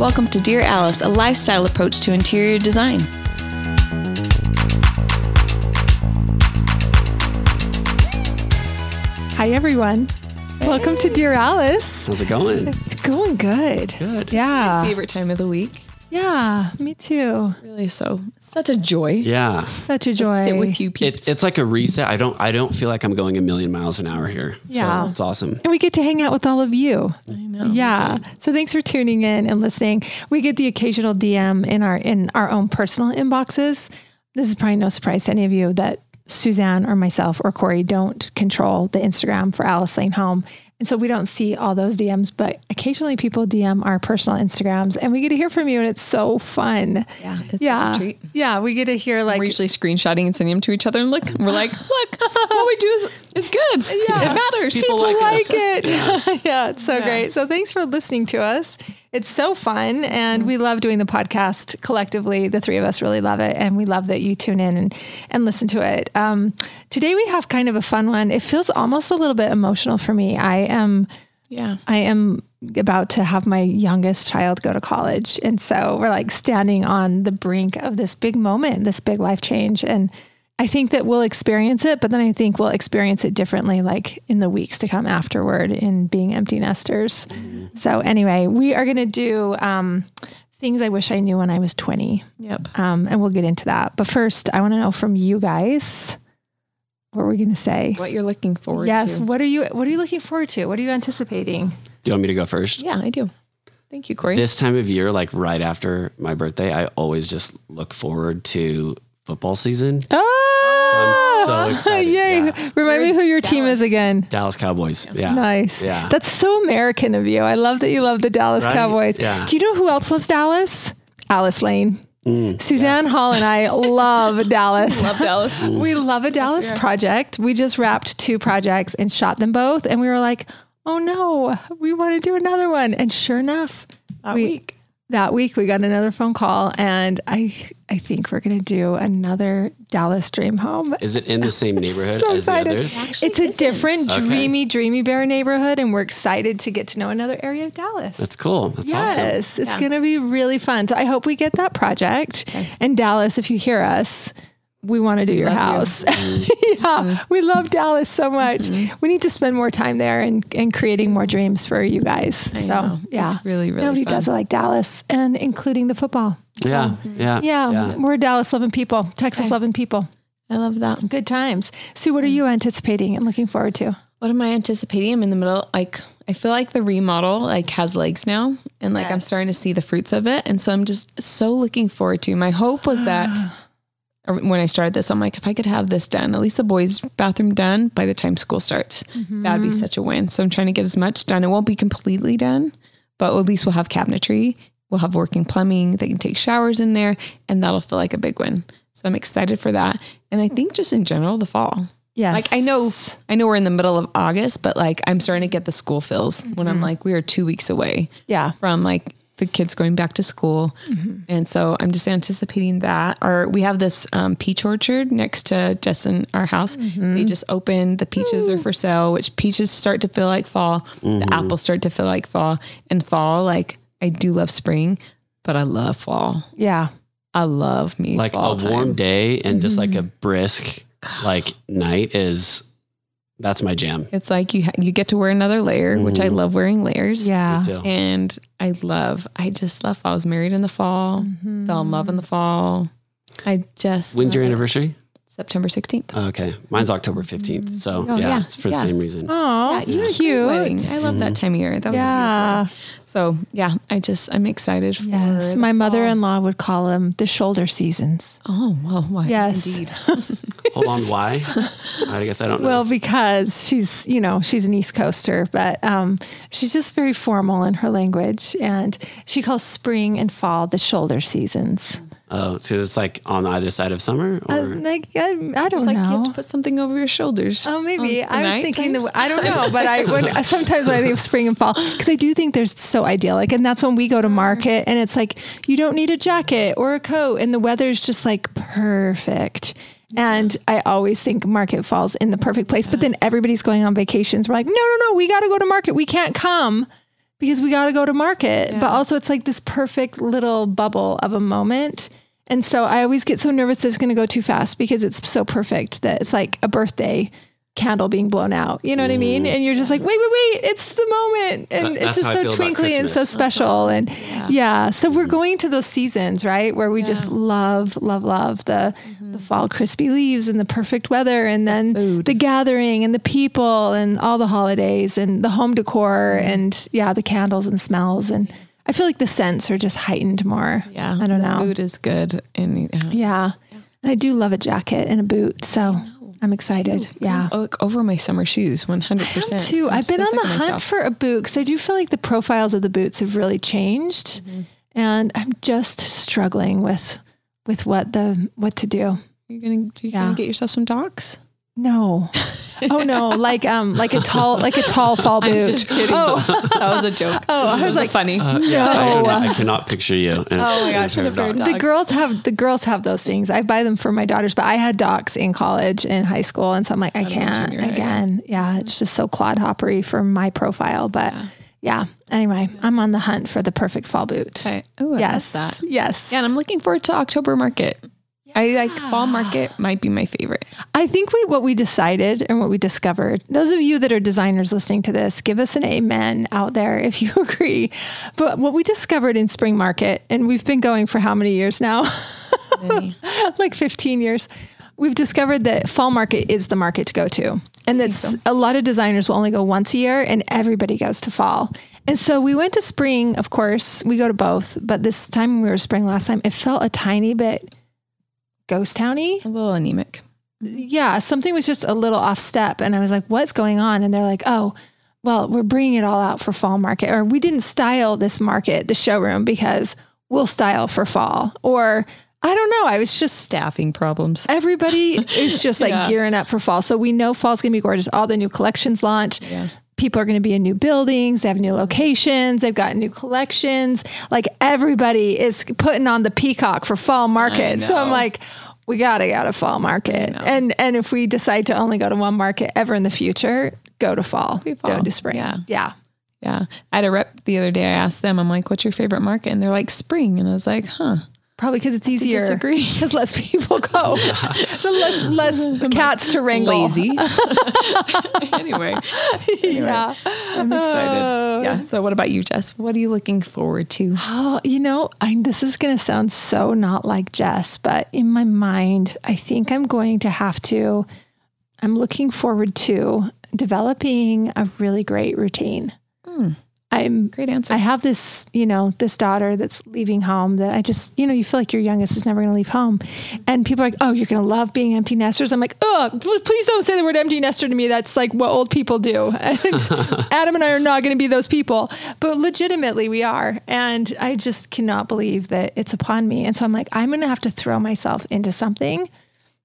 Welcome to Dear Alice, a lifestyle approach to interior design. Hi, everyone. Welcome to Dear Alice. How's it going? It's going good. Good. Yeah. Favorite time of the week. Yeah, me too. Really so. Such a joy. Yeah. Such a to joy. Sit with you people. It, it's like a reset. I don't I don't feel like I'm going a million miles an hour here. Yeah. So it's awesome. And we get to hang out with all of you. I know. Yeah. So thanks for tuning in and listening. We get the occasional DM in our in our own personal inboxes. This is probably no surprise to any of you that Suzanne or myself or Corey don't control the Instagram for Alice Lane Home. And so we don't see all those DMs, but occasionally people DM our personal Instagrams and we get to hear from you and it's so fun. Yeah, it's yeah. such a treat. Yeah. We get to hear like We're usually screenshotting and sending them to each other, and look, we're like, look, what we do is it's good. Yeah. it matters. People people like like, it. Yeah. it's so Yeah. great. So thanks for listening to us. It's so fun and we love doing the podcast collectively. The three of us really love it and we love that you tune in and, and listen to it. Um, today we have kind of a fun one. It feels almost a little bit emotional for me. I am yeah. I am about to have my youngest child go to college. And so we're like standing on the brink of this big moment, this big life change. And I think that we'll experience it, but then I think we'll experience it differently, like in the weeks to come afterward in being empty nesters. So, anyway, we are going to do um, things I wish I knew when I was 20. Yep. Um, and we'll get into that. But first, I want to know from you guys what are we're going to say. What you're looking forward Yes. to. What are you What are you looking forward to? What are you anticipating? Do you want me to go first? Yeah, I do. Thank you, Corey. This time of year, like right after my birthday, I always just look forward to football season. Oh, So I'm so excited, Yay. yeah. Remind me who your team is again. Dallas Cowboys. Yeah. Nice. Yeah. That's so American of you. I love that you love the Dallas Right? Cowboys. Yeah. Do you know who else loves Dallas? Alice Lane. Mm, Suzanne Hall and I love Dallas. Love Dallas. We love a Dallas we project. We just wrapped two projects and shot them both. And we were like, oh no, we want to do another one. And sure enough, That we, week. That week we got another phone call. And I I think we're going to do another Dallas Dream Home. Is it in the same neighborhood so as the others? Actually It's a isn't. different, Okay. dreamy, dreamy bear neighborhood, and we're excited to get to know another area of Dallas. That's cool. That's awesome. yes, it's Yeah. going to be really fun. So I hope we get that project. And Dallas, if you hear us, we want to do your love you. house. Mm-hmm. yeah, mm-hmm. we love Dallas so much. Mm-hmm. We need to spend more time there and, and creating more dreams for you guys. so know. yeah, It's really, really nobody fun. does it like Dallas, and including the football. Yeah. Yeah. Yeah, we're Dallas loving people, Texas Okay. loving people. I love that. Good times. Sue, what are you anticipating and looking forward to? What am I anticipating? I'm in the middle. Like, I feel like the remodel like has legs now, and like I'm starting to see the fruits of it. And so I'm just so looking forward to. My hope was that or when I started this, I'm like, if I could have this done, at least the boys' bathroom done by the time school starts, that'd be mm-hmm. such a win. So I'm trying to get as much done. It won't be completely done, but at least we'll have cabinetry. We'll have working plumbing. They can take showers in there, and that'll feel like a big win. So I'm excited for that. And I think just in general, the fall. Yes. Like I know, I know we're in the middle of August, but like I'm starting to get the school feels when I'm mm-hmm. like, we are two weeks away Yeah. from like the kids going back to school. And so I'm just anticipating that. Or we have this um, peach orchard next to Justin, our house. They just opened, the peaches are for sale, which peaches start to feel like fall. The apples start to feel like fall. And fall, like I do love spring, but I love fall. Yeah. I love me Like fall a warm day and just like a Mm-hmm. brisk like night is that's my jam. It's like you ha- you get to wear another layer, which I Mhm. love wearing layers. Yeah. Me too. And I love, I just love. I was married in the fall, Mm-hmm. fell in love in the fall. I just When's your anniversary? September 16th. Oh, okay. Mine's October 15th. So Oh, yeah, yeah. it's for the same reason. Oh, Yeah, you had a great cute. wedding. I love that time of year. That was Yeah. yeah. So yeah, I just I'm excited for Yes. My mother-in-law would call them the shoulder seasons. Oh well, why? Yes. indeed. Hold on, why? I guess I don't know. Well, because she's, you know, she's an East Coaster, but um, she's just very formal in her language. And she calls spring and fall the shoulder seasons. Oh, because it's like on either side of summer or I was like, I, I don't It's like you have to put something over your shoulders. Oh, maybe. I was thinking times? the I don't know, but I when sometimes when I think of spring and fall, because I do think they're so idyllic, and that's when we go to mm. market, and it's like you don't need a jacket or a coat, and the weather's just like perfect. And I always think market falls in the perfect place, but then everybody's going on vacations. We're like, no, no, no, we got to go to market. We can't come because we got to go to market. But also, it's like this perfect little bubble of a moment. And so I always get so nervous that it's going to go too fast because it's so perfect that it's like a birthday candle being blown out. You know what I mean? And you're just like, wait, wait, wait, it's the moment. And That- it's just so twinkly and so special. Uh-huh. And yeah. So we're going to those seasons, right? Where we just love, love, love the mm-hmm. the fall crispy leaves and the perfect weather and then the gathering and the people and all the holidays and the home decor mm-hmm. and yeah, the candles and smells and I feel like the scents are just heightened more. Yeah. I don't the know. Food is good. And yeah. Yeah. And I do love a jacket and a boot. So I'm excited. Yeah. Oh, look over my summer shoes, 100%. I too. I'm I've been so on the hunt myself. for a boot because I do feel like the profiles of the boots have really changed, Mm-hmm. and I'm just struggling with with what the what to do. You're gonna, do you Yeah. gonna get yourself some docs? No. Oh no, like um like a tall like a tall fall boot. I'm just kidding. Oh, that was a joke. oh, I was like, funny. Uh, yeah, I, No. I cannot picture you. in- Oh my gosh, in a pair of the dogs. girls have the girls have those things. I buy them for my daughters, but I had docs in college and high school, and so I'm like, I in can't junior high, again. Yeah, it's just so clodhoppery for my profile. But yeah. Anyway, I'm on the hunt for the perfect fall boot. Okay. Oh, I Yes. yes. that. Yes. Yeah, and I'm looking forward to October market. I like fall market might be my favorite. I think we what we decided and what we discovered. Those of you that are designers listening to this, give us an amen out there if you agree. But what we discovered in spring market, and we've been going for how many years now? Many. like 15 years. We've discovered that fall market is the market to go to. And that's a lot of designers will only go once a year and everybody goes to fall. And so we went to spring, of course, we go to both, but this time we were spring last time, it felt a tiny bit ghost towny. a little anemic. yeah, something was just a little off step. And I was like, what's going on? And they're like, oh, well, we're bringing it all out for fall market. Or we didn't style this market, the showroom, because we'll style for fall. Or I don't know. I was just, Staffing problems. everybody is just like Yeah. gearing up for fall. So we know fall's going to be gorgeous. All the new collections launch. Yeah. People are going to be in new buildings. They have new locations. They've got new collections. Like everybody is putting on the peacock for fall market. So I'm like, we gotta go to fall market. And and if we decide to only go to one market ever in the future, go to fall. fall. Don't do spring. Yeah. Yeah. Yeah. I had a rep the other day. I asked them, I'm like, what's your favorite market? And they're like, spring. And I was like, huh. Probably because it's easier. disagree. Because less people go. the less less cats to wrangle. Lazy. anyway, Yeah. I'm excited. Oh. Yeah. So, what about you, Jess? What are you looking forward to? Oh, you know, I, this is going to sound so not like Jess, but in my mind, I think I'm going to have to, I'm looking forward to developing a really great routine. Hmm. I'm Great answer. I have this, you know, this daughter that's leaving home that I just, you know, you feel like your youngest is never going to leave home. And people are like, oh, you're going to love being empty nesters. I'm like, oh, please don't say the word empty nester to me. That's like what old people do. And Adam and I are not going to be those people. But legitimately, we are. And I just cannot believe that it's upon me. And so I'm like, I'm going to have to throw myself into something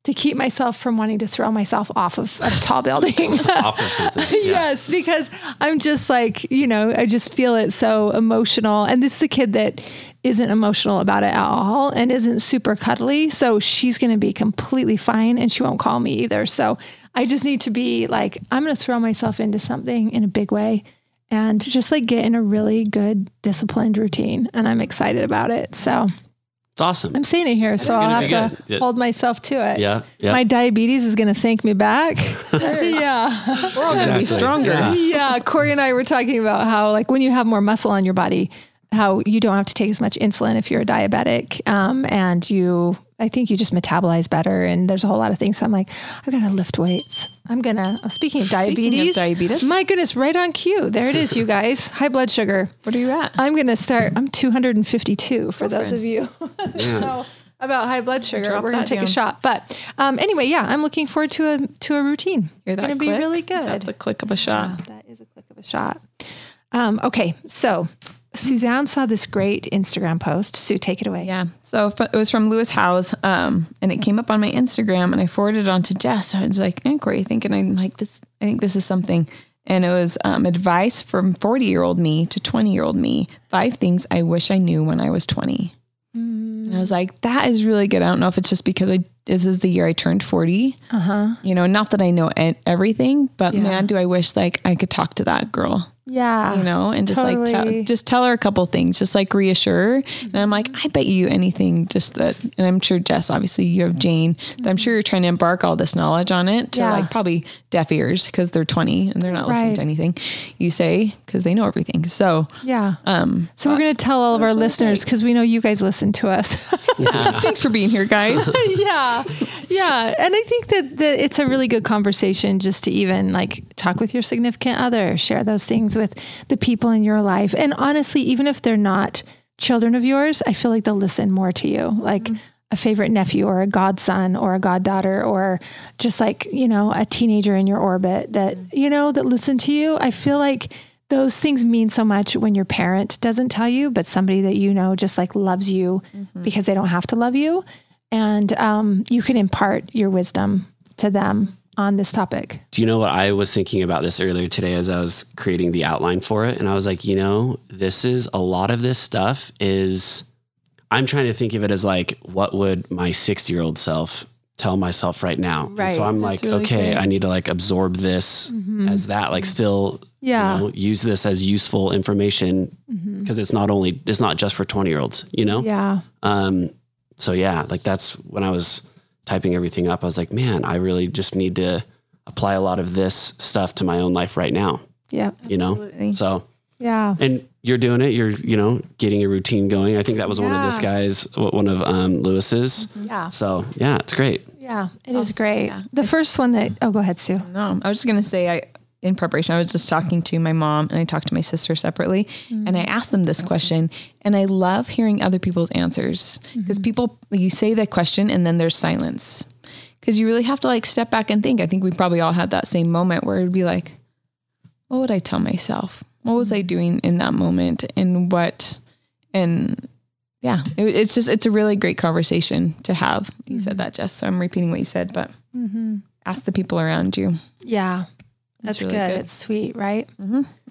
to keep myself from wanting to throw myself off of a tall building. Off of something. Yeah. yes, because I'm just like, you know, I just feel it so emotional. And this is a kid that isn't emotional about it at all and isn't super cuddly. So she's going to be completely fine and she won't call me either. So I just need to be like, I'm going to throw myself into something in a big way and just like get in a really good disciplined routine. And I'm excited about it. So It's awesome. I'm seeing it here. So I'll have to good. Hold myself to it. Yeah. Yeah. My diabetes is going to thank me back. yeah. We're all going to be stronger. Yeah. yeah, Corey and I were talking about how, like, when you have more muscle on your body, how you don't have to take as much insulin if you're a diabetic, um, and you, I think you just metabolize better. And there's a whole lot of things. So I'm like, I've got to lift weights. I'm gonna. uh, Speaking of diabetes, diabetes. my goodness, right on cue. There it is, you guys. High blood sugar. What are you at? I'm gonna start. I'm 252 for those of you that know about high blood sugar. Drop We're gonna that take a shot. But um, anyway, yeah, I'm looking forward to a to a routine. Hear it's gonna be really good. That's a click of a shot. Wow, that is a click of a shot. Um, okay, so Suzanne saw this great Instagram post. Sue, take it away. Yeah. So f- it was from Lewis Howes, um, and it came up on my Instagram, and I forwarded it on to Jess. I was like, "Eh, Corey, thinking I'm like this. I think this is something." And it was um, advice from 40 year old me to 20 year old me. Five things I wish I knew when I was 20. And I was like, that is really good. I don't know if it's just because I, this is the year I turned 40. Uh huh. You know, not that I know everything, but Yeah. man, do I wish like I could talk to that girl Yeah. you know, and just like tell, just tell her a couple things, just like reassure. And I'm like, I bet you anything, just that. And I'm sure Jess, obviously, you have Jane. that I'm sure you're trying to embark all this knowledge on it to Yeah. like probably deaf ears because they're 20 and they're not listening to anything you say because they know everything. So Yeah. um, So we're going to tell all of our listeners because we know you guys listen to us. yeah, thanks for being here, guys. yeah. Yeah. And I think that, that it's a really good conversation just to even like talk with your significant other, share those things with the people in your life. And honestly, even if they're not children of yours, I feel like they'll listen more to you. Like mm-hmm. a favorite nephew or a godson or a goddaughter or just like, you know, a teenager in your orbit that, mm-hmm. you know, that listen to you. I feel like those things mean so much when your parent doesn't tell you, but somebody that you know just like loves you mm-hmm. because they don't have to love you. And um, you can impart your wisdom to them on this topic. Do you know what I was thinking about this earlier today as I was creating the outline for it? And I was like, you know, this is a lot of this stuff is I'm trying to think of it as like, what would my 60 year old self tell myself right now? And so I'm like, really okay, great. I need to like absorb this as that, like still, Yeah. you know, use this as useful information because it's not only, it's not just for 20 year olds, you know? Yeah. Um, so yeah, like that's when I was typing everything up. I was like, man, I really just need to apply a lot of this stuff to my own life right now. Yeah. You know, Absolutely. so Yeah. and you're doing it. You're you know getting a routine going. I think that was one of this guy's, one of um, Lewis's. Yeah. So yeah, it's great. Yeah. It is Also- great. yeah. The first one that, oh, go ahead, Sue. No, I was just gonna say I in preparation, I was just talking to my mom and I talked to my sister separately and I asked them this question and I love hearing other people's answers because mm-hmm. people you say the question and then there's silence. Cause you really have to like step back and think. I think we probably all had that same moment where it'd be like, what would I tell myself? What was I mm-hmm. doing in that moment? And what, and yeah, it, it's just, it's a really great conversation to have. You said mm-hmm. that, Jess. So I'm repeating what you said, but ask the people around you. Yeah. That's really good. good. It's sweet, right?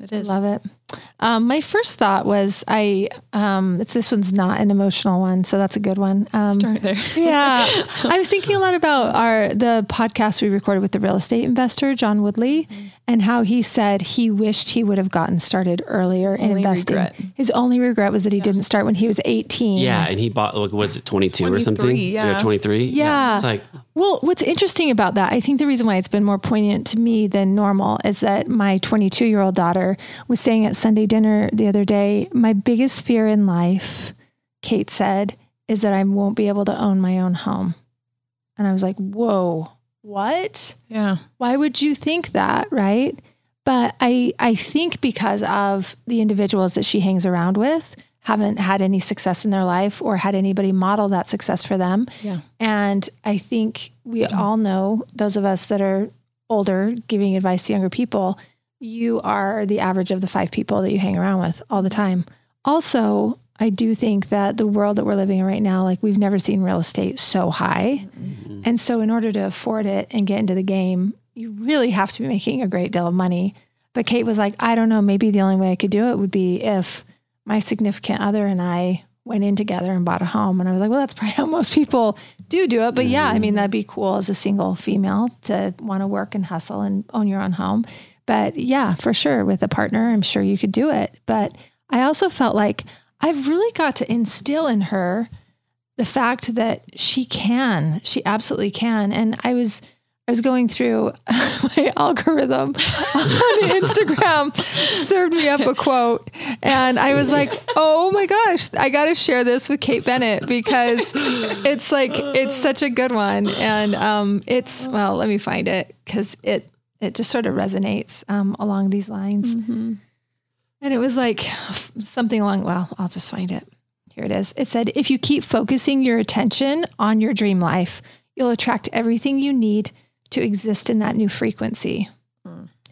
It is. I love it. Um, my first thought was I, um, it's, this one's not an emotional one. So that's a good one. Um, Start there. yeah. I was thinking a lot about our the podcast we recorded with the real estate investor, John Woodley, and how he said he wished he would have gotten started earlier in investing. regret. His only regret was that he didn't start when he was 18. Yeah, and he bought like was it 22 or something? 23, yeah. 23. Yeah. It's like Well, what's interesting about that, I think the reason why it's been more poignant to me than normal is that my 22 year old daughter was saying at Sunday dinner the other day, my biggest fear in life, Kate said, is that I won't be able to own my own home. And I was like, whoa, what? Yeah. why would you think that right but i i think because of the individuals that she hangs around with haven't had any success in their life or had anybody model that success for them Yeah. and i think we all know those of us that are older giving advice to younger people you are the average of the five people that you hang around with all the time also i do think that the world that we're living in right now like we've never seen real estate so high mm-hmm. and so, in order to afford it and get into the game, you really have to be making a great deal of money. But Kate was like, I don't know, maybe the only way I could do it would be if my significant other and I went in together and bought a home. And I was like, well, that's probably how most people do do it. But yeah, I mean, that'd be cool as a single female to want to work and hustle and own your own home. But yeah, for sure, with a partner, I'm sure you could do it. But I also felt like I've really got to instill in her the fact that she can, she absolutely can. And I was, I was going through my algorithm on Instagram, served me up a quote, and I was like, "Oh my gosh, I got to share this with Kate Bennett because it's like it's such a good one." And um, it's well, let me find it because it it just sort of resonates um, along these lines. And it was like something along. Well, I'll just find it. Here it is. It said, if you keep focusing your attention on your dream life, you'll attract everything you need to exist in that new frequency.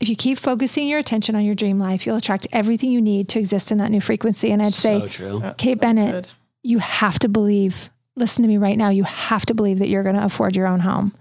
If you keep focusing your attention on your dream life, you'll attract everything you need to exist in that new frequency. And I'd so say, true. Kate Bennett, good. you have to believe, listen to me right now, you have to believe that you're going to afford your own home.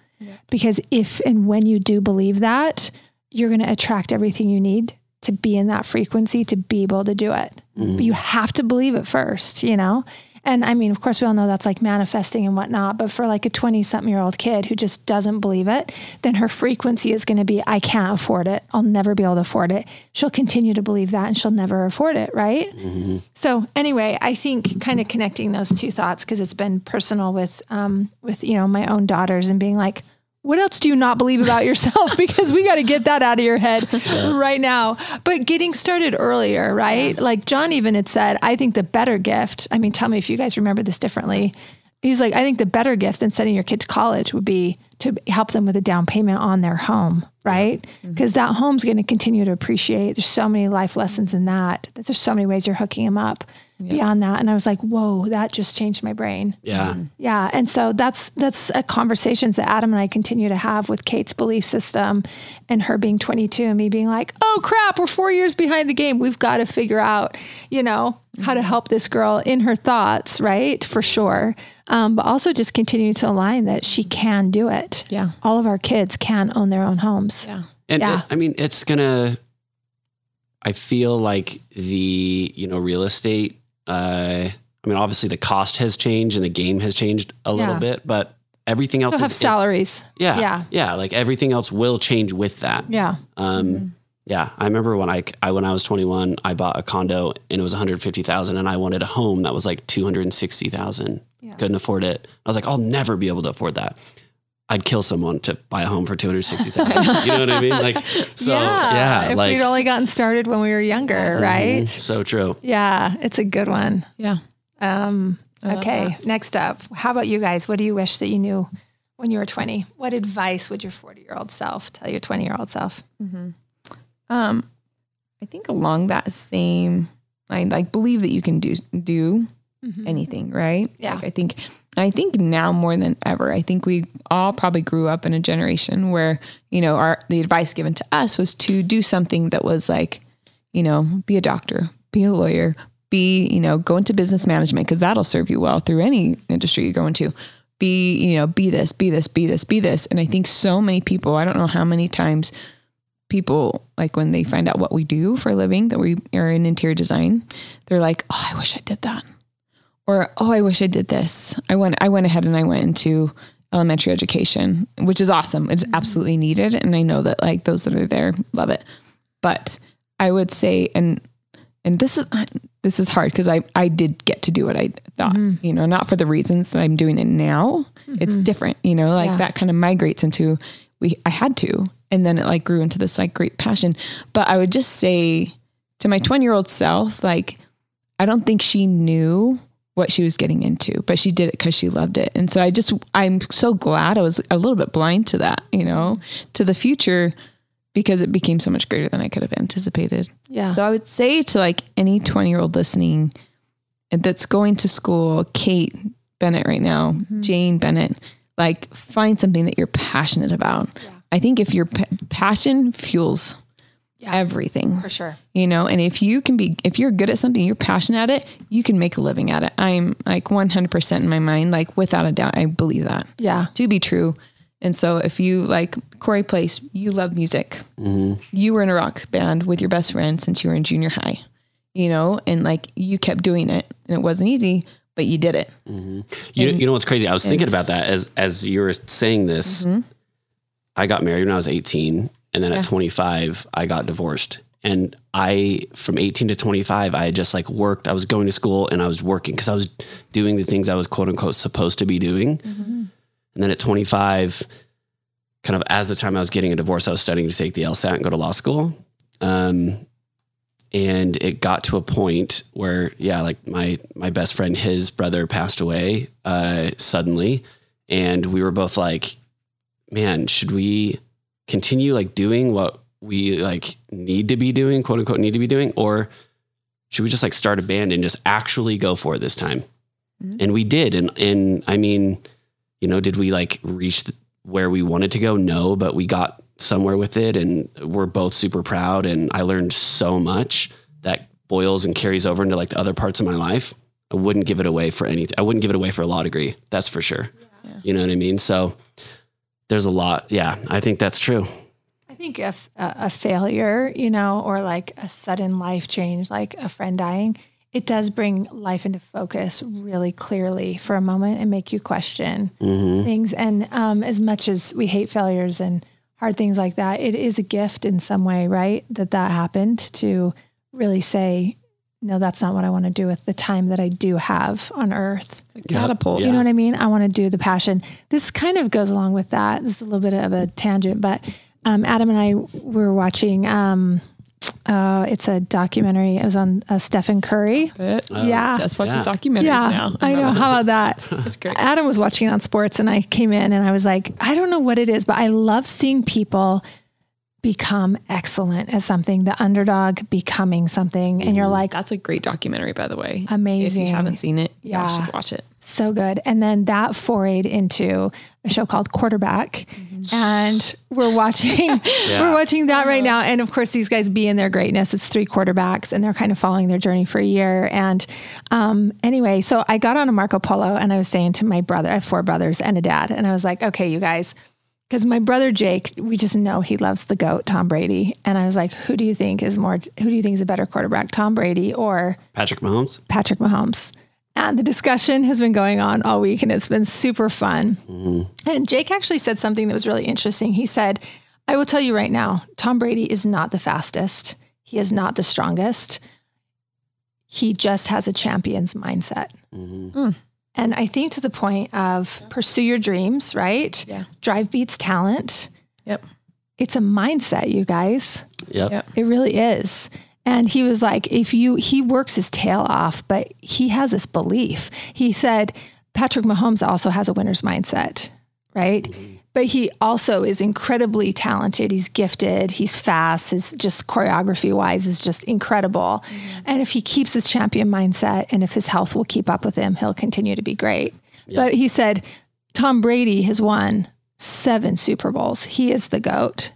Because if and when you do believe that, you're going to attract everything you need to be in that frequency to be able to do it. But you have to believe it first, you know? And I mean, of course, we all know that's like manifesting and whatnot. But for like a 20 something year old kid who just doesn't believe it, then her frequency is going to be, I can't afford it. I'll never be able to afford it. She'll continue to believe that and she'll never afford it. Right. Mm-hmm. So, anyway, I think kind of connecting those two thoughts because it's been personal with, um, with, you know, my own daughters and being like, what else do you not believe about yourself? because we got to get that out of your head yeah. right now. But getting started earlier, right? Yeah. Like John even had said, I think the better gift, I mean, tell me if you guys remember this differently. He's like, I think the better gift than sending your kid to college would be to help them with a down payment on their home, right? Because mm-hmm. that home's going to continue to appreciate. There's so many life lessons in that. There's so many ways you're hooking them up yeah. beyond that. And I was like, whoa, that just changed my brain. Yeah. Yeah. And so that's that's a conversations that Adam and I continue to have with Kate's belief system and her being 22 and me being like, oh crap, we're four years behind the game. We've got to figure out, you know, mm-hmm. how to help this girl in her thoughts, right? For sure. Um, but also just continue to align that she can do it. Yeah. All of our kids can own their own homes. Yeah. And yeah. It, I mean, it's gonna I feel like the, you know, real estate uh, I mean, obviously the cost has changed and the game has changed a little bit, but everything else You'll have salaries. Is, yeah, yeah, yeah. Like everything else will change with that. Yeah. Um, mm-hmm. Yeah. I remember when I, I when I was 21, I bought a condo and it was 150,000, and I wanted a home that was like 260,000. Yeah. Couldn't afford it. I was like, I'll never be able to afford that. I'd kill someone to buy a home for 260,000. you know what I mean? Like, so yeah, yeah if like, we'd only gotten started when we were younger, mm-hmm. right? So true. Yeah. It's a good one. Yeah. Um, okay. Next up, how about you guys? What do you wish that you knew when you were 20? What advice would your 40 year old self tell your 20 year old self? Mm-hmm. Um, I think along that same line, like believe that you can do, do mm-hmm. anything, right? Yeah. Like I think I think now more than ever, I think we all probably grew up in a generation where, you know, our the advice given to us was to do something that was like, you know, be a doctor, be a lawyer, be, you know, go into business management because that'll serve you well through any industry you go into. Be, you know, be this, be this, be this, be this. And I think so many people, I don't know how many times people like when they find out what we do for a living that we are in interior design, they're like, "Oh, I wish I did that." or oh, I wish I did this. I went I went ahead and I went into elementary education, which is awesome. It's mm-hmm. absolutely needed, and I know that like those that are there love it. But I would say, and and this is this is hard because I I did get to do what I thought, mm-hmm. you know, not for the reasons that I'm doing it now. Mm-hmm. It's different, you know, like yeah. that kind of migrates into we I had to, and then it like grew into this like great passion. But I would just say to my 20 year old self, like I don't think she knew what she was getting into, but she did it because she loved it. And so I just, I'm so glad I was a little bit blind to that, you know, to the future because it became so much greater than I could have anticipated. Yeah. So I would say to like any 20 year old listening that's going to school, Kate Bennett right now, mm-hmm. Jane Bennett, like find something that you're passionate about. Yeah. I think if your p- passion fuels yeah, everything. for sure. You know and if you can be if you're good at something you're passionate at it you can make a living at it. I'm like 100% in my mind like without a doubt i believe that. Yeah. To be true. And so if you like corey place you love music. Mm-hmm. you were in a rock band with your best friend since you were in junior high you know and like you kept doing it and it wasn't easy but you did it. Mm-hmm. you, and, you know what's crazy? I was thinking about that as as you were saying this mm-hmm. I got married when i was 18 and then yeah. at 25, I got divorced. And I, from 18 to 25, I had just like worked. I was going to school and I was working because I was doing the things I was quote unquote supposed to be doing. Mm-hmm. And then at 25, kind of as the time I was getting a divorce, I was studying to take the LSAT and go to law school. Um, and it got to a point where, yeah, like my my best friend, his brother passed away uh, suddenly, and we were both like, "Man, should we continue like doing what we like need to be doing, quote unquote, need to be doing, or should we just like start a band and just actually go for it this time? Mm-hmm. And we did, and and I mean, you know, did we like reach where we wanted to go? No, but we got somewhere with it, and we're both super proud. And I learned so much that boils and carries over into like the other parts of my life. I wouldn't give it away for anything. I wouldn't give it away for a law degree. That's for sure. Yeah. You know what I mean? So there's a lot. Yeah, I think that's true. I think if a, a failure, you know, or like a sudden life change, like a friend dying, it does bring life into focus really clearly for a moment and make you question Mm-hmm. things. And um, as much as we hate failures and hard things like that, it is a gift in some way, right? That that happened to really say, no, that's not what I want to do with the time that I do have on earth. The catapult. Yeah. You know what I mean? I want to do the passion. This kind of goes along with that. This is a little bit of a tangent, but um, Adam and I were watching. Um, uh, it's a documentary. It was on uh, Stephen Curry. But yeah, just watch Yeah. the documentaries yeah, now. I know. How about that? That's great. Adam was watching it on sports, and I came in and I was like, I don't know what it is, but I love seeing people become excellent at something. The underdog becoming something, and you're like, That's a great documentary, by the way. Amazing. If you haven't seen it, yeah, Yeah. you should watch it. so good. And then that forayed into a show called Quarterback. And we're watching we're watching that right now. And of course these guys be in their greatness. It's three quarterbacks and they're kind of following their journey for a year. And um, anyway, so I got on a Marco Polo and I was saying to my brother, I have four brothers and a dad. And I was like, okay, you guys, because my brother Jake, we just know he loves the goat, Tom Brady. And I was like, who do you think is more who do you think is a better quarterback, Tom Brady or Patrick Mahomes. Patrick Mahomes. And the discussion has been going on all week and it's been super fun. Mm-hmm. And Jake actually said something that was really interesting. He said, I will tell you right now, Tom Brady is not the fastest. He is not the strongest. He just has a champion's mindset. Mm-hmm. Mm. And I think to the point of pursue your dreams, right? Yeah. Drive beats talent. Yep. It's a mindset, you guys. Yep. Yep. It really is. And he was like, if you, he works his tail off, but he has this belief. He said, Patrick Mahomes also has a winner's mindset, right? But he also is incredibly talented. He's gifted. He's fast. His just choreography wise is just incredible. Mm-hmm. And if he keeps his champion mindset and if his health will keep up with him, he'll continue to be great. But he said, Tom Brady has won seven Super Bowls. He is the GOAT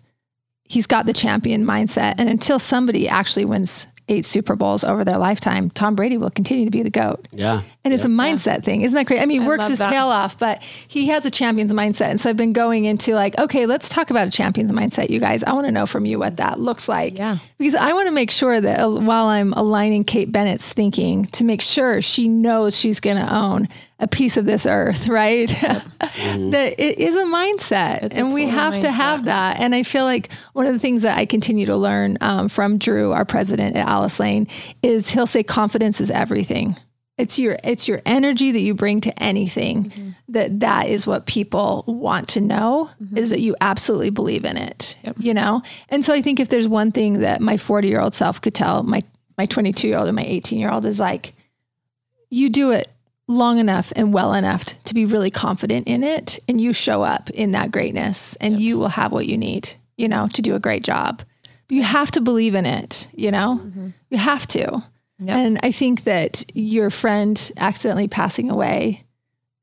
he's got the champion mindset. And until somebody actually wins eight Super Bowls over their lifetime, Tom Brady will continue to be the GOAT. Yeah. And it's a mindset thing. Isn't that great? I mean, he works his that. tail off, but he has a champion's mindset. And so I've been going into like, okay, let's talk about a champion's mindset, you guys. I want to know from you what that looks like. Yeah. Because I want to make sure that uh, while I'm aligning Kate Bennett's thinking to make sure she knows she's going to own a piece of this earth, right? that it is a mindset. It's a and we total have to have that. And I feel like one of the things that I continue to learn um, from Drew, our president at Alice Lane, is he'll say confidence is everything. It's your it's your energy that you bring to anything Mm-hmm. that that is what people want to know is that you absolutely believe in it. You know? And so I think if there's one thing that my 40-year-old self could tell my my 22-year-old and my 18-year-old is like you do it long enough and well enough to be really confident in it and you show up in that greatness and you will have what you need, you know, to do a great job. But you have to believe in it, you know? Mm-hmm. You have to. Yep. And I think that your friend accidentally passing away,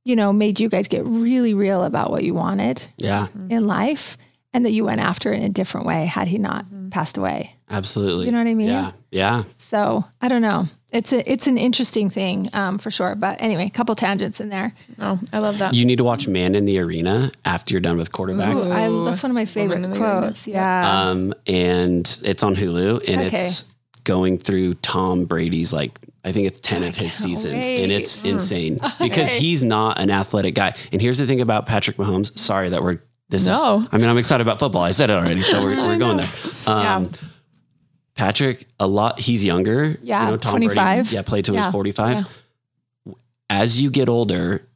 you know, made you guys get really real about what you wanted Yeah. in life and that you went after it in a different way had he not mm-hmm. passed away. Absolutely. You know what I mean? Yeah. Yeah. So I don't know. It's a it's an interesting thing um, for sure. But anyway, a couple tangents in there. Oh, I love that. You need to watch Man in the Arena after you're done with quarterbacks. I, that's one of my favorite in Arena. quotes. Yeah. Um, and it's on Hulu and Okay. it's going through Tom Brady's like I think it's 10 of his seasons and it's insane because he's not an athletic guy. And here's the thing about Patrick Mahomes. Sorry that we're this No. is I mean I'm excited about football. I said it already, so we're, we're going there. Um, Patrick, a lot he's younger. Yeah, you know, Tom 25. Brady, yeah, played till Yeah, he's 45. As you get older,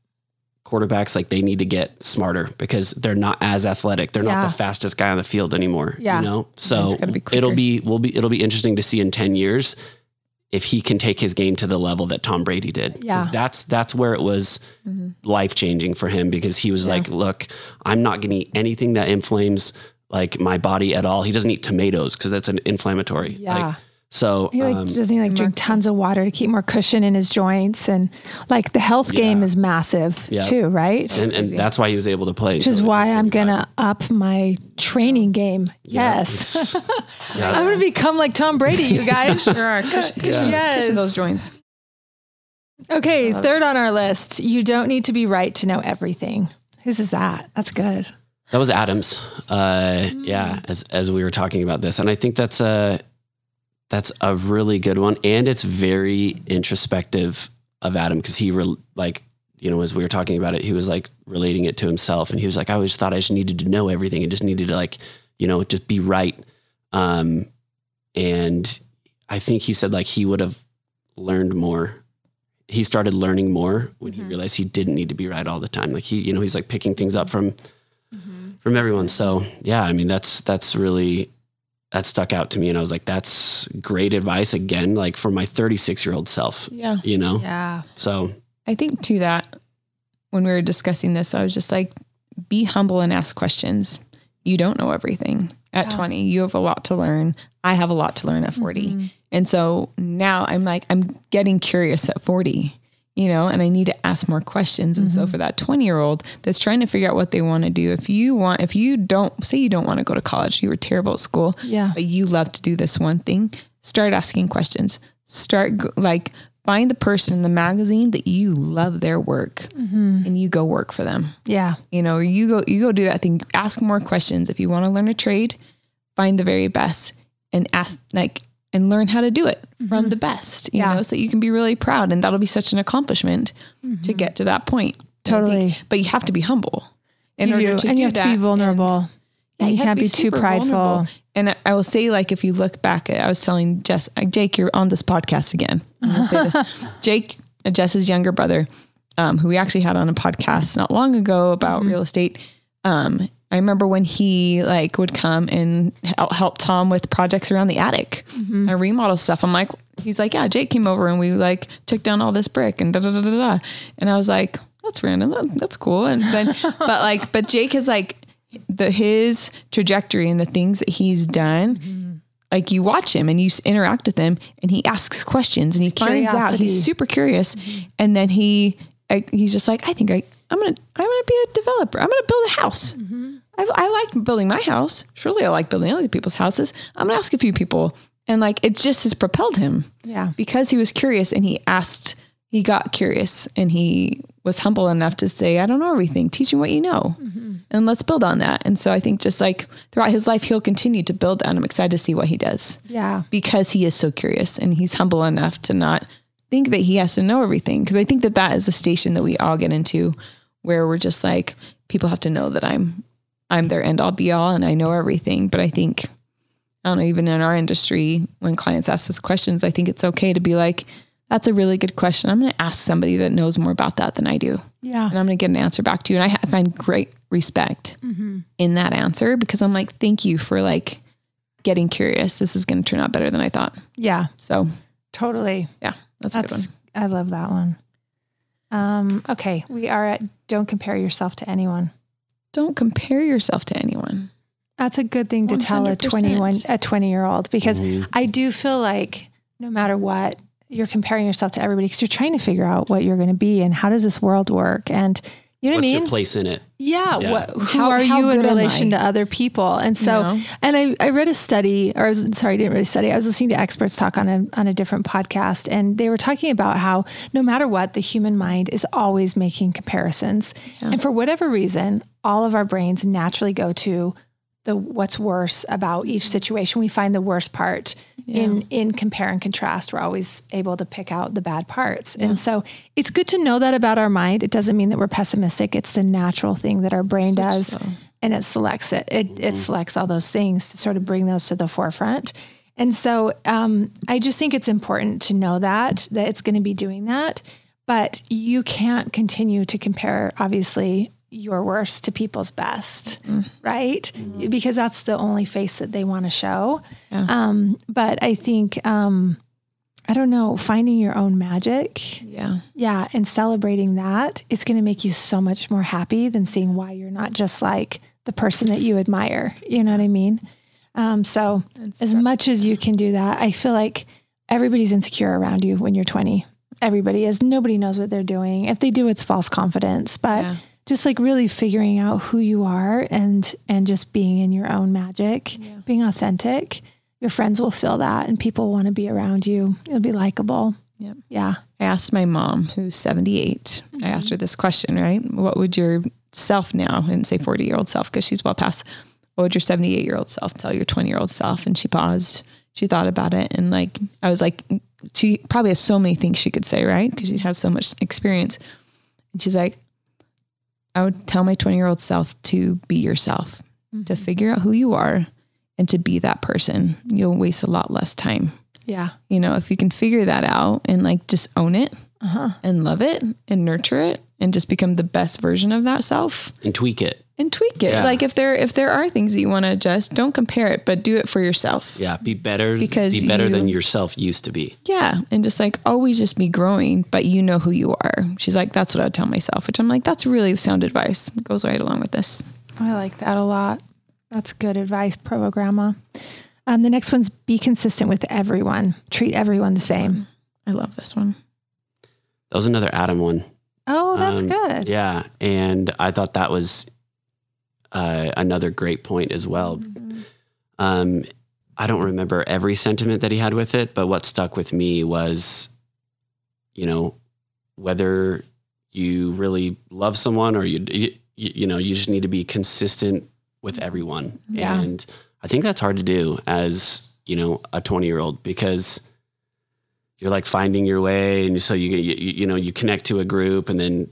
quarterbacks like they need to get smarter because they're not as athletic. They're Yeah. not the fastest guy on the field anymore. Yeah. You know? So it'll be will be it'll be interesting to see in 10 years if he can take his game to the level that Tom Brady did. Yeah. That's that's where it was life changing for him because he was like, look, I'm not gonna eat anything that inflames like my body at all. He doesn't eat tomatoes because that's an inflammatory. Yeah. Like, so he like um, doesn't he like drink tons of water to keep more cushion in his joints and like the health game is massive Yeah. too, right? and, and that's why he was able to play. Which is why I'm gonna up my training game. yes. I'm gonna become like Tom Brady, you guys. There are cushion, cushion, Yes. cushion those joints. Okay, third on our list. You don't need to be right to know everything. Whose is that? That's good. That was Adams. Uh, Yeah, as as we were talking about this, and I think that's a That's a really good one. And it's very introspective of Adam because he, re- like, you know, as we were talking about it, he was like relating it to himself. And he was like, I always thought I just needed to know everything and just needed to, like, you know, just be right. Um, and I think he said, like, he would have learned more. He started learning more when he realized he didn't need to be right all the time. Like, he, you know, he's like picking things up from, Mm-hmm. from everyone. So, yeah, I mean, that's, that's really, that stuck out to me. And I was like, that's great advice again, like for my 36 year old self, Yeah. you know? Yeah. So, I think to that, when we were discussing this, I was just like, be humble and ask questions. You don't know everything at 20. You have a lot to learn. I have a lot to learn at 40. Mm-hmm. And so now I'm like, I'm getting curious at 40, you know, and I need to ask more questions. And so mm-hmm. for that 20 year old that's trying to figure out what they want to do, if you want, if you don't say you don't want to go to college, you were terrible at school, Yeah. but you love to do this one thing, start asking questions. Start like find the person in the magazine that you love their work mm-hmm. and you go work for them. Yeah. You know, you go you go do that thing. Ask more questions. If you want to learn a trade, find the very best and ask like and learn how to do it from the best. You Yeah. know, so you can be really proud and that'll be such an accomplishment to get to that point. And I think- Totally. but you have to be humble. In You order do. to and do you have to that be and- vulnerable. yeah, you have can't be too prideful. vulnerable. And I- I will say, like, if you look back, I was telling Jess, uh, Jake, you're on this podcast again. Say this. Jake, uh, Jess's younger brother, um, who we actually had on a podcast not long ago about Mm-hmm. real estate. Um, I remember when he like would come and help, Tom with projects around the attic, Mm-hmm. and remodel stuff. I'm like, he's like, yeah, Jake came over and we like took down all this brick and da da da da da. And I was like, that's random. That- That's cool. And then, but like, but Jake is like the his trajectory and the things that he's done. Mm-hmm. Like you watch him and you interact with him, and he asks questions and he finds out. He's super curious, mm-hmm. and then he I, he's just like, I think I I'm gonna I'm gonna be a developer. I'm gonna build a house. Mm-hmm. I, I like building my house. Surely I like building other people's houses. I'm gonna ask a few people, and like it just has propelled him Yeah. because he was curious and he asked. He got curious and he was humble enough to say, "I don't know everything. Teach me what you know." Mm-hmm. and let's build on that. And so I think just like throughout his life, he'll continue to build that. And I'm excited to see what he does Yeah. because he is so curious and he's humble enough to not think that he has to know everything. Because I think that that is a station that we all get into where we're just like, people have to know that I'm, I'm their end all be all and I know everything. But I think, I don't know, even in our industry, when clients ask us questions, I think it's okay to be like, that's a really good question. I'm going to ask somebody that knows more about that than I do Yeah. and I'm going to get an answer back to you. And I find great respect in that answer because I'm like, thank you for like getting curious. This is going to turn out better than I thought. Yeah. So Totally. yeah, that's, a good one. I love that one. Um, okay. We are at don't compare yourself to anyone. Don't compare yourself to anyone. That's a good thing to tell a 21 a 20 year old because Mhm. I do feel like no matter what you're comparing yourself to everybody because you're trying to figure out what you're going to be and how does this world work and you know what what's I mean? your place in it? Yeah. Yeah. What, who How- are how you in good am relation I? to other people? And so, know? and I, I read a study, or I was sorry, I didn't really study. I was listening to experts talk on a on a different podcast, and they were talking about how no matter what, the human mind is always making comparisons, and for whatever reason, all of our brains naturally go to the what's worse about each situation. We find the worst part in in compare and contrast. We're always able to pick out the bad parts, and so it's good to know that about our mind. It doesn't mean that we're pessimistic. It's the natural thing that our brain does, so. and it selects it. It it selects all those things to sort of bring those to the forefront. And so um, I just think it's important to know that that it's going to be doing that, but you can't continue to compare. Obviously, your worst to people's best, right? Because that's the only face that they want to show. Yeah. Um, but I think um, I don't know, finding your own magic. Yeah. Yeah, and celebrating that is going to make you so much more happy than seeing why you're not just like the person that you admire. You know what I mean? Um, so, as much as you can do that, I feel like everybody's insecure around you when you're 20. Everybody is. Nobody knows what they're doing. If they do, it's false confidence. But Yeah. Just like really figuring out who you are and and just being in your own magic, being authentic. Your friends will feel that, and people want to be around you. You'll be likable. Yep. Yeah. I asked my mom, who's 78, I asked mm-hmm. her this question, right? What would your self now, I didn't say 40 year old self because she's well past, what would your 78 year old self tell your 20 year old self? And she paused. she thought about it and like I was like she probably has so many things she could say, right? Because she has so much experience. And she's like, I would tell my 20 year old self to be yourself, to figure out who you are and to be that person. You'll waste a lot less time. Yeah. You know, if you can figure that out and like just own it Uh-huh. and love it and nurture it and just become the best version of that self and tweak it. And tweak it. Yeah. Like if there if there are things that you want to adjust, don't compare it, but do it for yourself. Yeah, be better Because be better than yourself used to be. Yeah. And just like always just be growing, but you know who you are. She's like, that's what I would tell myself, which I'm like, that's really sound advice. It goes right along with this. I like that a lot. That's good advice, Provo Grandma. Um, the next one's be consistent with everyone. Treat everyone the same. I love this one. That was another Adam one. Oh, that's Um, good. Yeah, and I thought that was uh, another great point as well. Mm-hmm. Um, I don't remember every sentiment that he had with it, but what stuck with me was, you know, whether you really love someone or you, you, you know, you just need to be consistent with everyone. Yeah. And I think that's hard to do as, you know, a 20 year old because you're like finding your way. And so you, you, you know, you connect to a group and then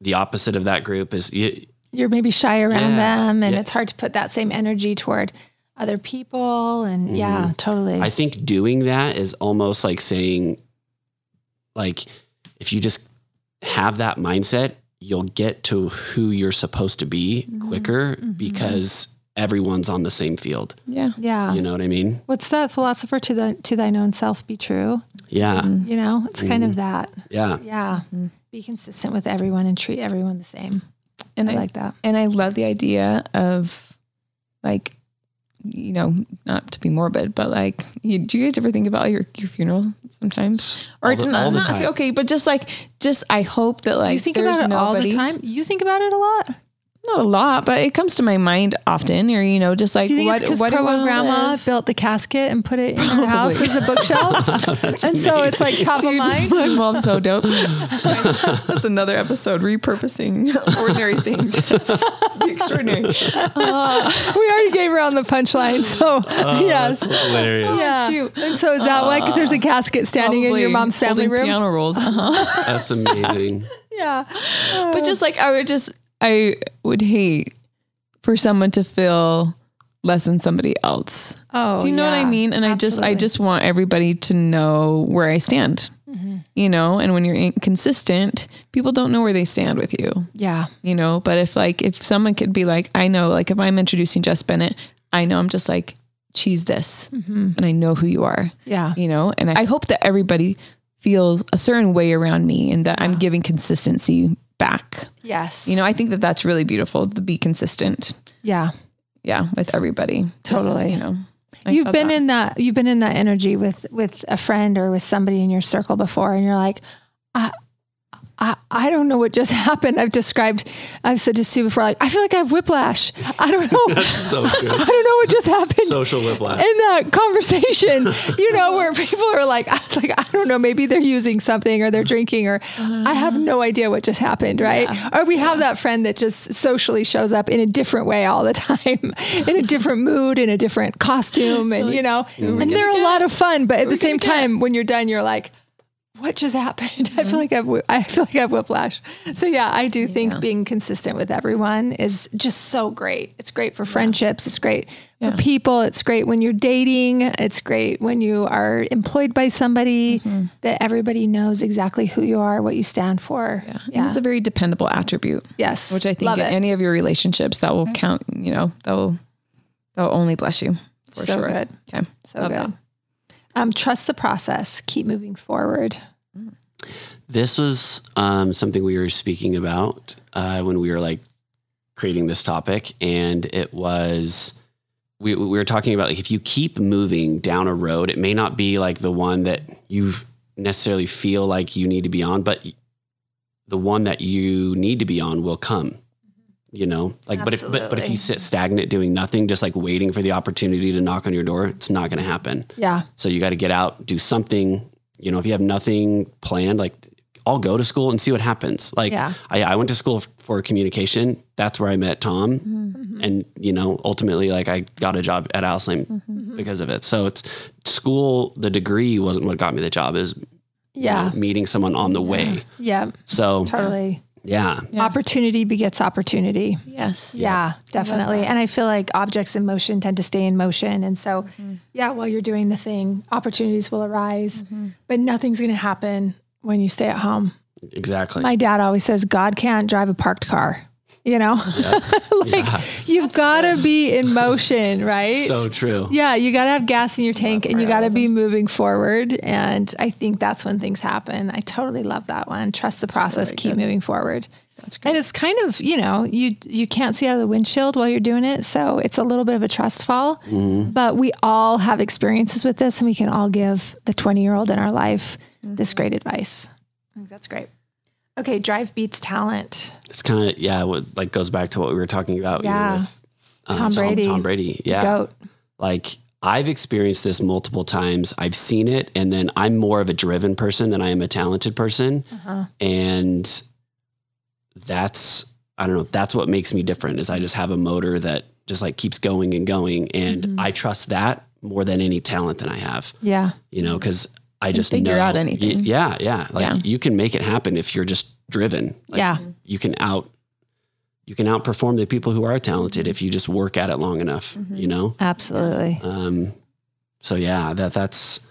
the opposite of that group is you, You're maybe shy around Yeah, them, and yeah. it's hard to put that same energy toward other people. And mm-hmm. yeah, totally. Mm-hmm. I think doing that is almost like saying, like, if you just have that mindset, you'll get to who you're supposed to be mm-hmm. quicker mm-hmm. because everyone's on the same field. Yeah. yeah. You know what I mean? What's that philosopher to the to thine own self be true? Yeah. You know, it's kind of that. Yeah. Yeah. Be consistent with everyone and treat everyone the same. And I I, like that. and I love the idea of like, you know, not to be morbid, but like, you, do you guys ever think about your, your funeral sometimes? Or All the- not- all the not- time. okay, but just like, just I hope that like you think about it all the time? You think about it a lot? Not a lot, but it comes to my mind often, or you know, just like Do you think what it's because what do Provo Grandma live? built the casket and put it in her house as a bookshelf? and so it's like top of mind? My mom's so dope. That's another episode, repurposing ordinary things to be extraordinary. Uh, we already gave her on the punchline. So, yes. Hilarious. Yeah. shoot. And so is that why? Because there's a casket standing in your mom's family room? Piano rolls. Uh-huh. That's amazing. Yeah. but just like I would just I would hate for someone to feel less than somebody else. Oh, Do you know what I mean? And I just I just want everybody to know where I stand. Mm-hmm. You know, and when you're inconsistent, people don't know where they stand with you. Yeah. You know, but if like if someone could be like, I know, like if I'm introducing Jess Bennett, I know I'm just like she's this, Mm-hmm. and I know who you are. Yeah. You know, and I hope that everybody feels a certain way around me, and that I'm giving consistency back. Yes. You know, I think that that's really beautiful to be consistent. yeah. Yeah, with everybody. Just, Totally. you know, I you've been that- in that you've been in that energy with with a friend or with somebody in your circle before and you're like I I, I don't know what just happened. I've described, I've said to Sue before, like, I feel like I have whiplash. I don't know. That's so good. I don't know what just happened. Social whiplash. in that conversation, you know, where people are like, I was like, I don't know, maybe they're using something or they're drinking, or I have no idea what just happened, right? Or we have that friend that just socially shows up in a different way all the time, in a different mood, in a different costume, and you know, and they're a lot of fun. But at the same time, when you're done, you're like, what just happened? Mm-hmm. I feel like I've, I feel like I have whiplash. So yeah, I do think being consistent with everyone is just so great. It's great for friendships. It's great for people. It's great when you're dating. It's great when you are employed by somebody mm-hmm. that everybody knows exactly who you are, what you stand for. Yeah. And it's a very dependable attribute, yes. which I think Love in it. any of your relationships that will mm-hmm. count. You know, that will that will only bless you. For So sure. good. Okay. So Love good. that. Um, trust the process. Keep moving forward. This was um, something we were speaking about uh, when we were like creating this topic, and it was we, we were talking about like if you keep moving down a road, it may not be like the one that you necessarily feel like you need to be on, but the one that you need to be on will come. You know, like but if but, but if you sit stagnant doing nothing, just like waiting for the opportunity to knock on your door, it's not going to happen. Yeah. So you got to get out, do something. You know, if you have nothing planned, like I'll go to school and see what happens. Like Yeah. I, I went to school f- for communication. That's where I met Tom, mm-hmm. mm-hmm. and you know, ultimately, like I got a job at Alice Lane mm-hmm. Mm-hmm. because of it. So it's school, the degree wasn't what got me the job, is Yeah. meeting someone on the way. Yeah. So Totally. Yeah. Opportunity begets opportunity. Yes. Yeah, definitely. And I feel like objects in motion tend to stay in motion. And so, mm-hmm. yeah, while you're doing the thing, opportunities will arise, mm-hmm. but nothing's going to happen when you stay at home. Exactly. My dad always says, God can't drive a parked car. You know, like Yeah. you've got to be in motion, right? so true. yeah, you got to have gas in your tank and you got to be moving forward. And I think that's when things happen. I totally love that one. Trust the process, keep moving forward. That's great. And it's kind of, you know, you you can't see out of the windshield while you're doing it, so it's a little bit of a trust fall. Mm-hmm. But we all have experiences with this, and we can all give the 20 year old in our life this mm-hmm. great advice. I think that's great. Okay, drive beats talent. It's kind of yeah, what like goes back to what we were talking about. you know, Yeah. with, um, Tom Brady. Tom, Brady. Yeah. Goat. Like I've experienced this multiple times. I've seen it, and then I'm more of a driven person than I am a talented person, Uh-huh. and that's I don't know. That's what makes me different. Is I just have a motor that just like keeps going and going, and Mm-hmm. I trust that more than any talent that I have. Yeah. You know, because I just figure know- out anything. Y- yeah, yeah. Like Yeah. you can make it happen if you're just driven. Like, Yeah. you can out you can outperform the people who are talented if you just work at it long enough you know Absolutely. um so yeah that that's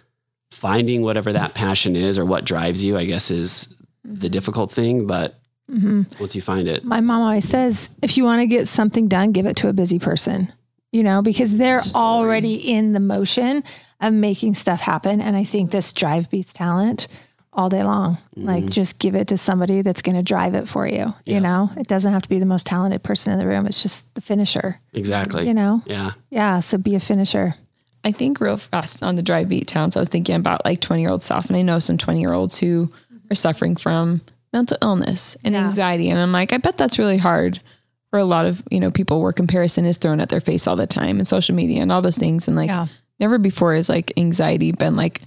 finding whatever that passion is or what drives you i guess is the difficult thing but hmm once you find it My mom always says, if you want to get something done, give it to a busy person, you know, because they're already in the motion of making stuff happen. And I think this drive beats talent all day long. Like mm-hmm. just give it to somebody that's going to drive it for you. Yeah. You know, it doesn't have to be the most talented person in the room. It's just the finisher, exactly you know? yeah Yeah. So be a finisher. I think real fast on the drive beat towns, I was thinking about like 20 year old stuff. And I know some 20 year olds who are suffering from mental illness and Yeah. anxiety. And I'm like, I bet that's really hard for a lot of, you know, people where comparison is thrown at their face all the time and social media and all those things. And like Yeah. Never before has like anxiety been like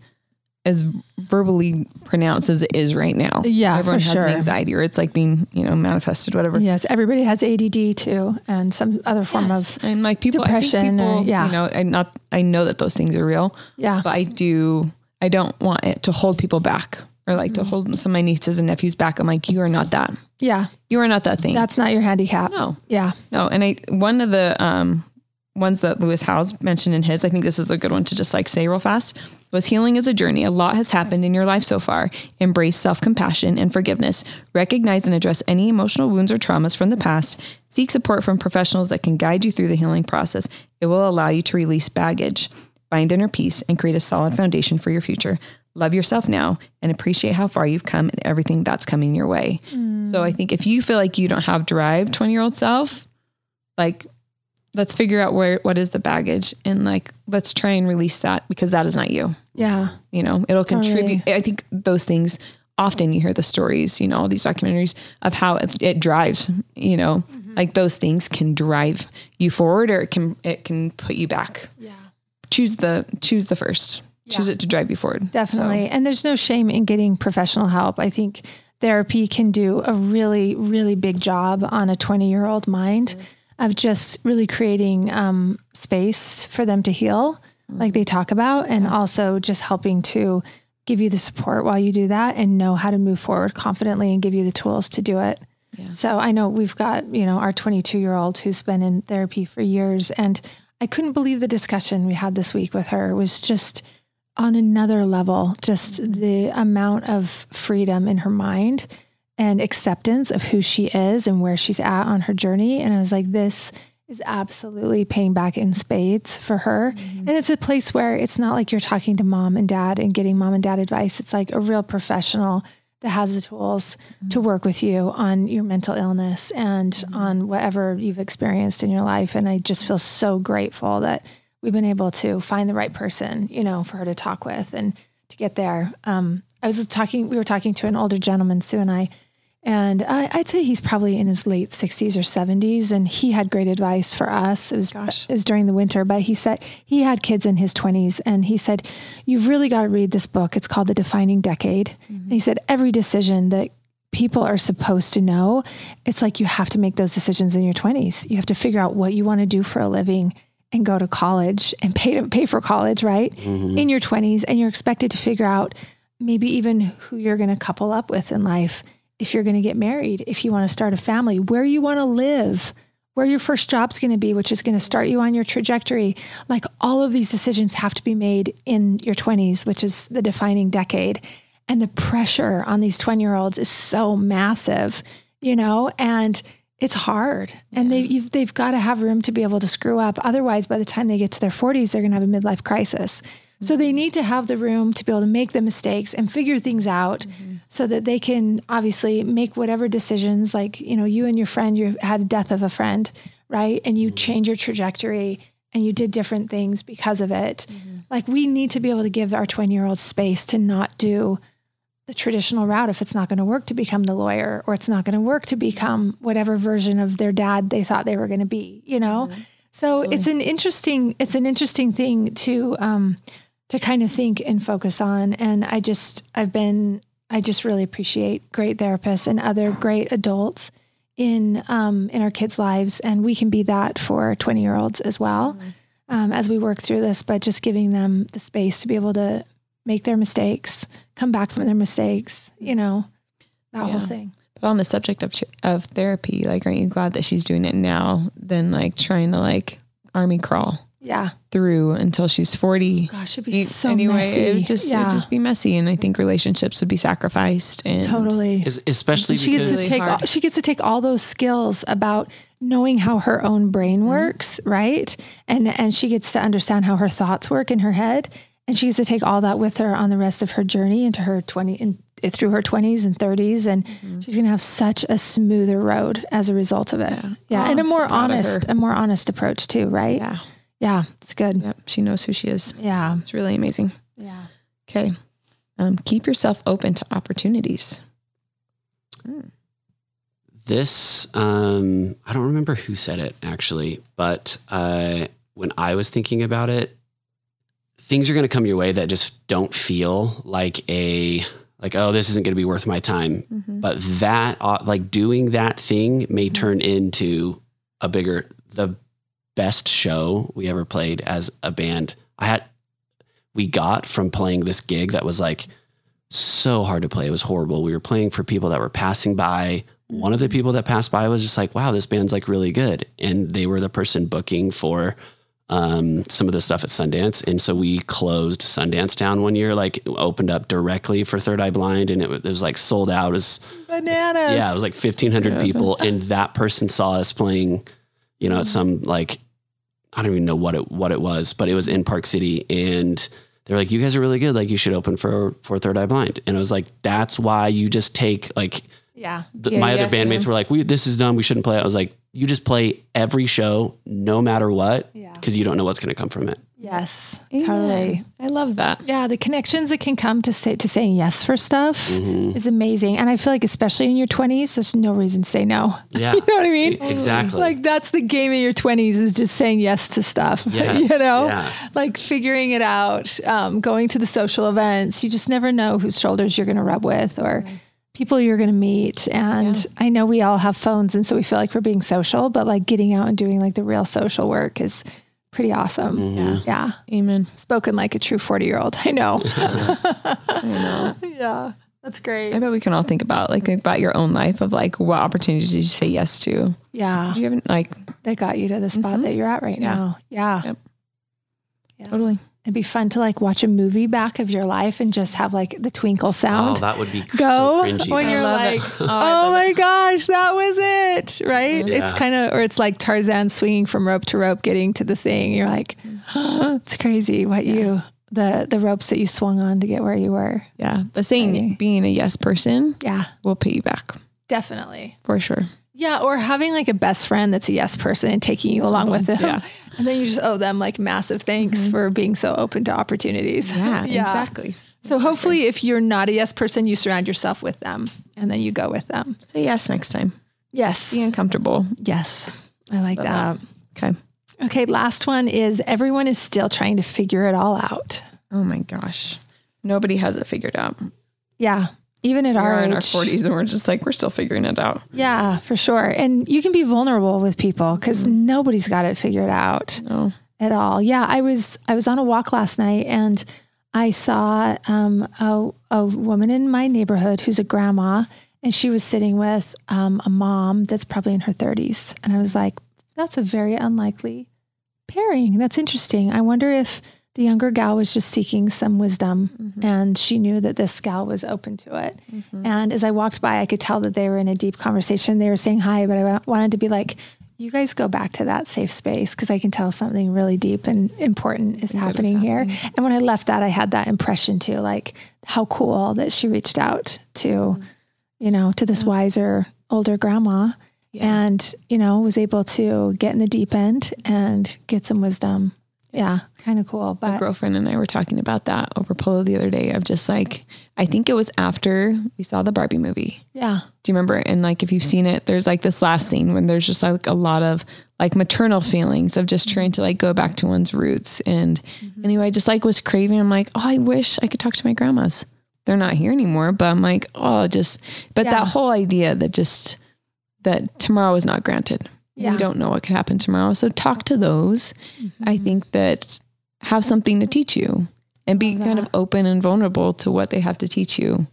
as verbally pronounced as it is right now. Yeah, Everyone for has sure. anxiety or it's like being, you know, manifested, whatever. Yes. Everybody has ADD too, and some other form Yes. of, and like people, depression or- people, yeah. you know, I not, I know that those things are real, yeah. but I do, I don't want it to hold people back or like Mm-hmm. to hold some of my nieces and nephews back. I'm like, you are not that. Yeah. You are not that thing. That's not your handicap. no, Yeah. no. And I, one of the, um, ones that Lewis Howes mentioned in his, I think this is a good one to just like say real fast was healing is a journey. A lot has happened in your life so far. Embrace self-compassion and forgiveness. Recognize and address any emotional wounds or traumas from the past. Seek support from professionals that can guide you through the healing process. It will allow you to release baggage, find inner peace, and create a solid foundation for your future. Love yourself now and appreciate how far you've come and everything that's coming your way. So I think if you feel like you don't have drive, 20 year old self, like let's figure out where what is the baggage and like let's try and release that because that is not you Yeah. you know it'll Totally. contribute i think those things often you hear the stories you know all these documentaries of how it, it drives you know mm-hmm. like those things can drive you forward or it can it can put you back Yeah. choose the choose the first choose it to drive you forward Definitely. And there's no shame in getting professional help. I think therapy can do a really, really big job on a 20 year old mind mm-hmm. Of just really creating um, space for them to heal, like they talk about, and also just helping to give you the support while you do that and know how to move forward confidently and give you the tools to do it. Yeah. So I know we've got, you know, our 22 year old who's been in therapy for years. And I couldn't believe the discussion we had this week with her It was just on another level, just the amount of freedom in her mind and acceptance of who she is and where she's at on her journey. And I was like, this is absolutely paying back in spades for her. Mm-hmm. And it's a place where it's not like you're talking to mom and dad and getting mom and dad advice. It's like a real professional that has the tools to mm-hmm. work with you on your mental illness and mm-hmm. on whatever you've experienced in your life. And I just feel so grateful that we've been able to find the right person, you know, for her to talk with and to get there. Um, I was talking, we were talking to an older gentleman, Sue and I, and I, I'd say he's probably in his late 60s or 70s. And he had great advice for us. It was, it was during the winter, but he said he had kids in his 20s. And he said, You've really got to read this book. It's called The Defining Decade. Mm-hmm. And he said, Every decision that people are supposed to know, it's like you have to make those decisions in your 20s. You have to figure out what you want to do for a living and go to college and pay to pay for college, right? Mm-hmm. In your 20s and you're expected to figure out maybe even who you're going to couple up with in life, if you're going to get married, if you want to start a family, where you want to live, where your first job's going to be, which is going to start you on your trajectory. Like all of these decisions have to be made in your 20s, which is the defining decade. And the pressure on these 20 year olds is so massive, you know, and it's hard. And they, you've, they've got to have room to be able to screw up. Otherwise, by the time they get to their 40s, they're going to have a midlife crisis. So they mm-hmm. need to have the room to be able to make the mistakes and figure things out mm-hmm. So that they can obviously make whatever decisions like, you know, you and your friend, you had a death of a friend, right? And you mm-hmm. change your trajectory and you did different things because of it. Mm-hmm. Like we need to be able to give our 20 year old space to not do the traditional route if it's not going to work to become the lawyer or it's not going to work to mm-hmm. become whatever version of their dad they thought they were going to be, you know? So it's an interesting it's an interesting thing to um to kind of think and focus on and I just I've been I just really appreciate great therapists and other great adults in um in our kids' lives and we can be that for 20 year olds as well um, as we work through this but just giving them the space to be able to make their mistakes come back from their mistakes you know that whole thing. But on the subject of of therapy, like, aren't you glad that she's doing it now than like trying to like army crawl yeah through until she's forty? gosh it'd be so anyway, messy it would just yeah it'd just be messy, and I think relationships would be sacrificed. And totally Es- especially she gets because to take all, she gets to take all those skills about knowing how her own brain Mm-hmm. works, right? And and she gets to understand how her thoughts work in her head, and she gets to take all that with her on the rest of her journey into her twenty in, through her twenties and thirties, and Mm-hmm. she's gonna have such a smoother road as a result of it. Yeah, Oh, and a I'm so more proud of honest, a more honest approach too, right? yeah, yeah, it's good. yep, she knows who she is. Yeah, It's really amazing. yeah. Okay, um, keep yourself open to opportunities. this um i don't remember who said it actually but uh when i was thinking about it things are going to come your way that just don't feel like a like oh this isn't going to be worth my time but that uh, like doing that thing may turn into a bigger the best show we ever played as a band i had we got from playing this gig that was like so hard to play. It was horrible. We were playing for people that were passing by. One of the people that passed by was just like, wow, this band's like really good. And they were the person booking for um, some of the stuff at Sundance. And so we closed Sundance down one year, like opened up directly for Third Eye Blind. And it, it was like sold out. It was, Bananas. yeah, it was like 1,500 people. And that person saw us playing, you know, at some like, I don't even know what it, what it was, but it was in Park City. And they're like, you guys are really good. Like you should open for, for Third Eye Blind. And I was like, that's why you just take like, yeah. the, Yeah, my other bandmates were like, we, this is dumb. We shouldn't play it. I was like, you just play every show, no matter what, Yeah. because you don't know what's going to come from it. Yes. Amen. Totally. I love that. Yeah, the connections that can come to say to saying yes for stuff Mm-hmm. is amazing. And I feel like especially in your 20s, there's no reason to say no. Yeah. You know what I mean? E- exactly. Like that's the game in your 20s is just saying yes to stuff. Yes, you know? yeah. Like figuring it out, um, going to the social events. You just never know whose shoulders you're going to rub with or people you're going to meet. And I know we all have phones and so we feel like we're being social, but like getting out and doing like the real social work is pretty awesome. Mm-hmm. Yeah. Yeah. Amen. Spoken like a true 40 year old. I know. I know. yeah. That's great. I bet we can all think about like think about your own life of like what opportunities did you say yes to? Yeah. Do you have like That got you to the spot that you're at right Yeah. now. Yeah. Yep. Yeah. totally? It'd be fun to like watch a movie back of your life and just have like the twinkle oh, sound. Oh, that would be go so cringy. when though. you're like, oh, oh it. Oh, oh, my gosh, that was it. Right. It's kind of, or it's like Tarzan swinging from rope to rope, getting to the thing. You're like, it's crazy what you, the, the ropes that you swung on to get where you were. Yeah. But saying being a yes person Yeah, will pay you back definitely. for sure. Yeah, or having like a best friend that's a yes person and taking you along with them. Yeah. And then you just owe them like massive thanks mm-hmm. for being so open to opportunities. Yeah, exactly. So hopefully if you're not a yes person, you surround yourself with them and then you go with them. Say yes next time. Yes. Be uncomfortable. Yes. I like that. Okay. Okay, last one is everyone is still trying to figure it all out. Oh my gosh. Nobody has it figured out. Yeah. Even at our in our 40s and we're just like, we're still figuring it out. Yeah, for sure. And you can be vulnerable with people because nobody's got it figured out. No. at all. Yeah, I was I was on a walk last night and I saw um, a, a woman in my neighborhood who's a grandma, and she was sitting with um, a mom that's probably in her 30s. And I was like, that's a very unlikely pairing. That's interesting. I wonder if the younger gal was just seeking some wisdom mm-hmm. and she knew that this gal was open to it. Mm-hmm. And as I walked by, I could tell that they were in a deep conversation. They were saying hi, but I wanted to be like, you guys go back to that safe space because I can tell something really deep and important is happening here. And when I left that, I had that impression too, like how cool that she reached out to, mm-hmm. you know, to this yeah. wiser older grandma yeah. and, you know, was able to get in the deep end and get some wisdom yeah, kind of cool. But My girlfriend and I were talking about that over Polo the other day of just like I think it was after we saw the Barbie movie. Yeah. Do you remember? And like if you've seen it, there's like this last scene when there's just like a lot of like maternal feelings of just trying to like go back to one's roots. And mm-hmm. anyway, I just like was craving. I'm like, oh, I wish I could talk to my grandmas. They're not here anymore, but I'm like, oh, just but yeah. that whole idea that just that tomorrow is not granted yeah. we don't know what could happen tomorrow. So talk to those. Mm-hmm. I think that have something to teach you and be kind of open and vulnerable to what they have to teach you.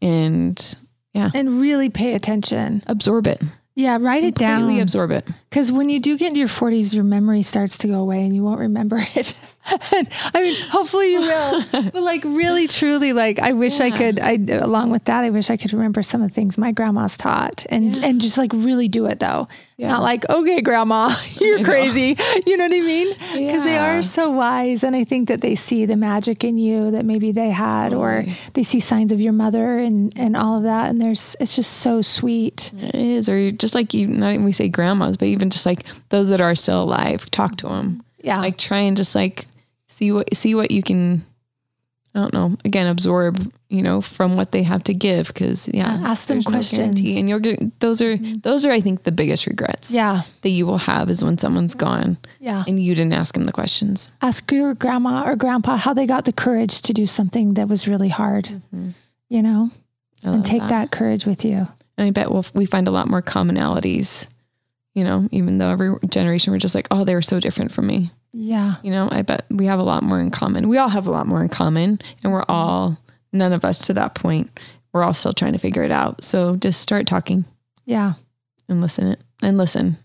And yeah. And really pay attention. Absorb it. Yeah, write it down. Completely absorb it. Because when you do get into your 40s, your memory starts to go away and you won't remember it. I mean, hopefully you will. but like really, truly, like I wish yeah. I could. I along with that, I wish I could remember some of the things my grandma's taught and yeah. and just like really do it though. Yeah. Not like, okay, grandma, you're crazy. You know what I mean? Because they are so wise. And I think that they see the magic in you that maybe they had, or they see signs of your mother and, and all of that. And there's, it's just so sweet. It is. Or just like you, not even we say grandmas, but even just like those that are still alive, talk to them. Yeah. Like try and just like see what, see what you can I don't know, again, absorb, you know, from what they have to give. Cause yeah, ask them questions no and you're get, those are, mm-hmm. those are, I think the biggest regrets yeah. that you will have is when someone's gone yeah. and you didn't ask them the questions. Ask your grandma or grandpa how they got the courage to do something that was really hard, mm-hmm. you know, and take that. that courage with you. And I bet we'll, we find a lot more commonalities, you know, even though every generation we're just like, oh, they were so different from me. Yeah. You know, I bet we have a lot more in common. We all have a lot more in common, and we're all, none of us to that point, we're all still trying to figure it out. So just start talking. Yeah. And listen it and listen.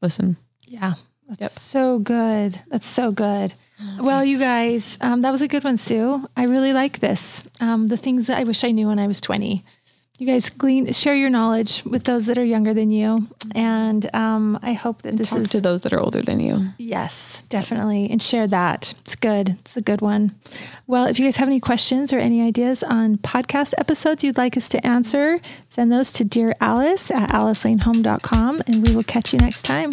Listen. Yeah. That's yep. so good. That's so good. Well, you guys, um, that was a good one, Sue. I really like this. Um, the things that I wish I knew when I was 20 you guys glean share your knowledge with those that are younger than you. And um, i hope that and this is to those that are older than you. Yes definitely. And share that. It's good. It's a good one. Well if you guys have any questions or any ideas on podcast episodes you'd like us to answer send those to dear alice at alicelanehome.com and we will catch you next time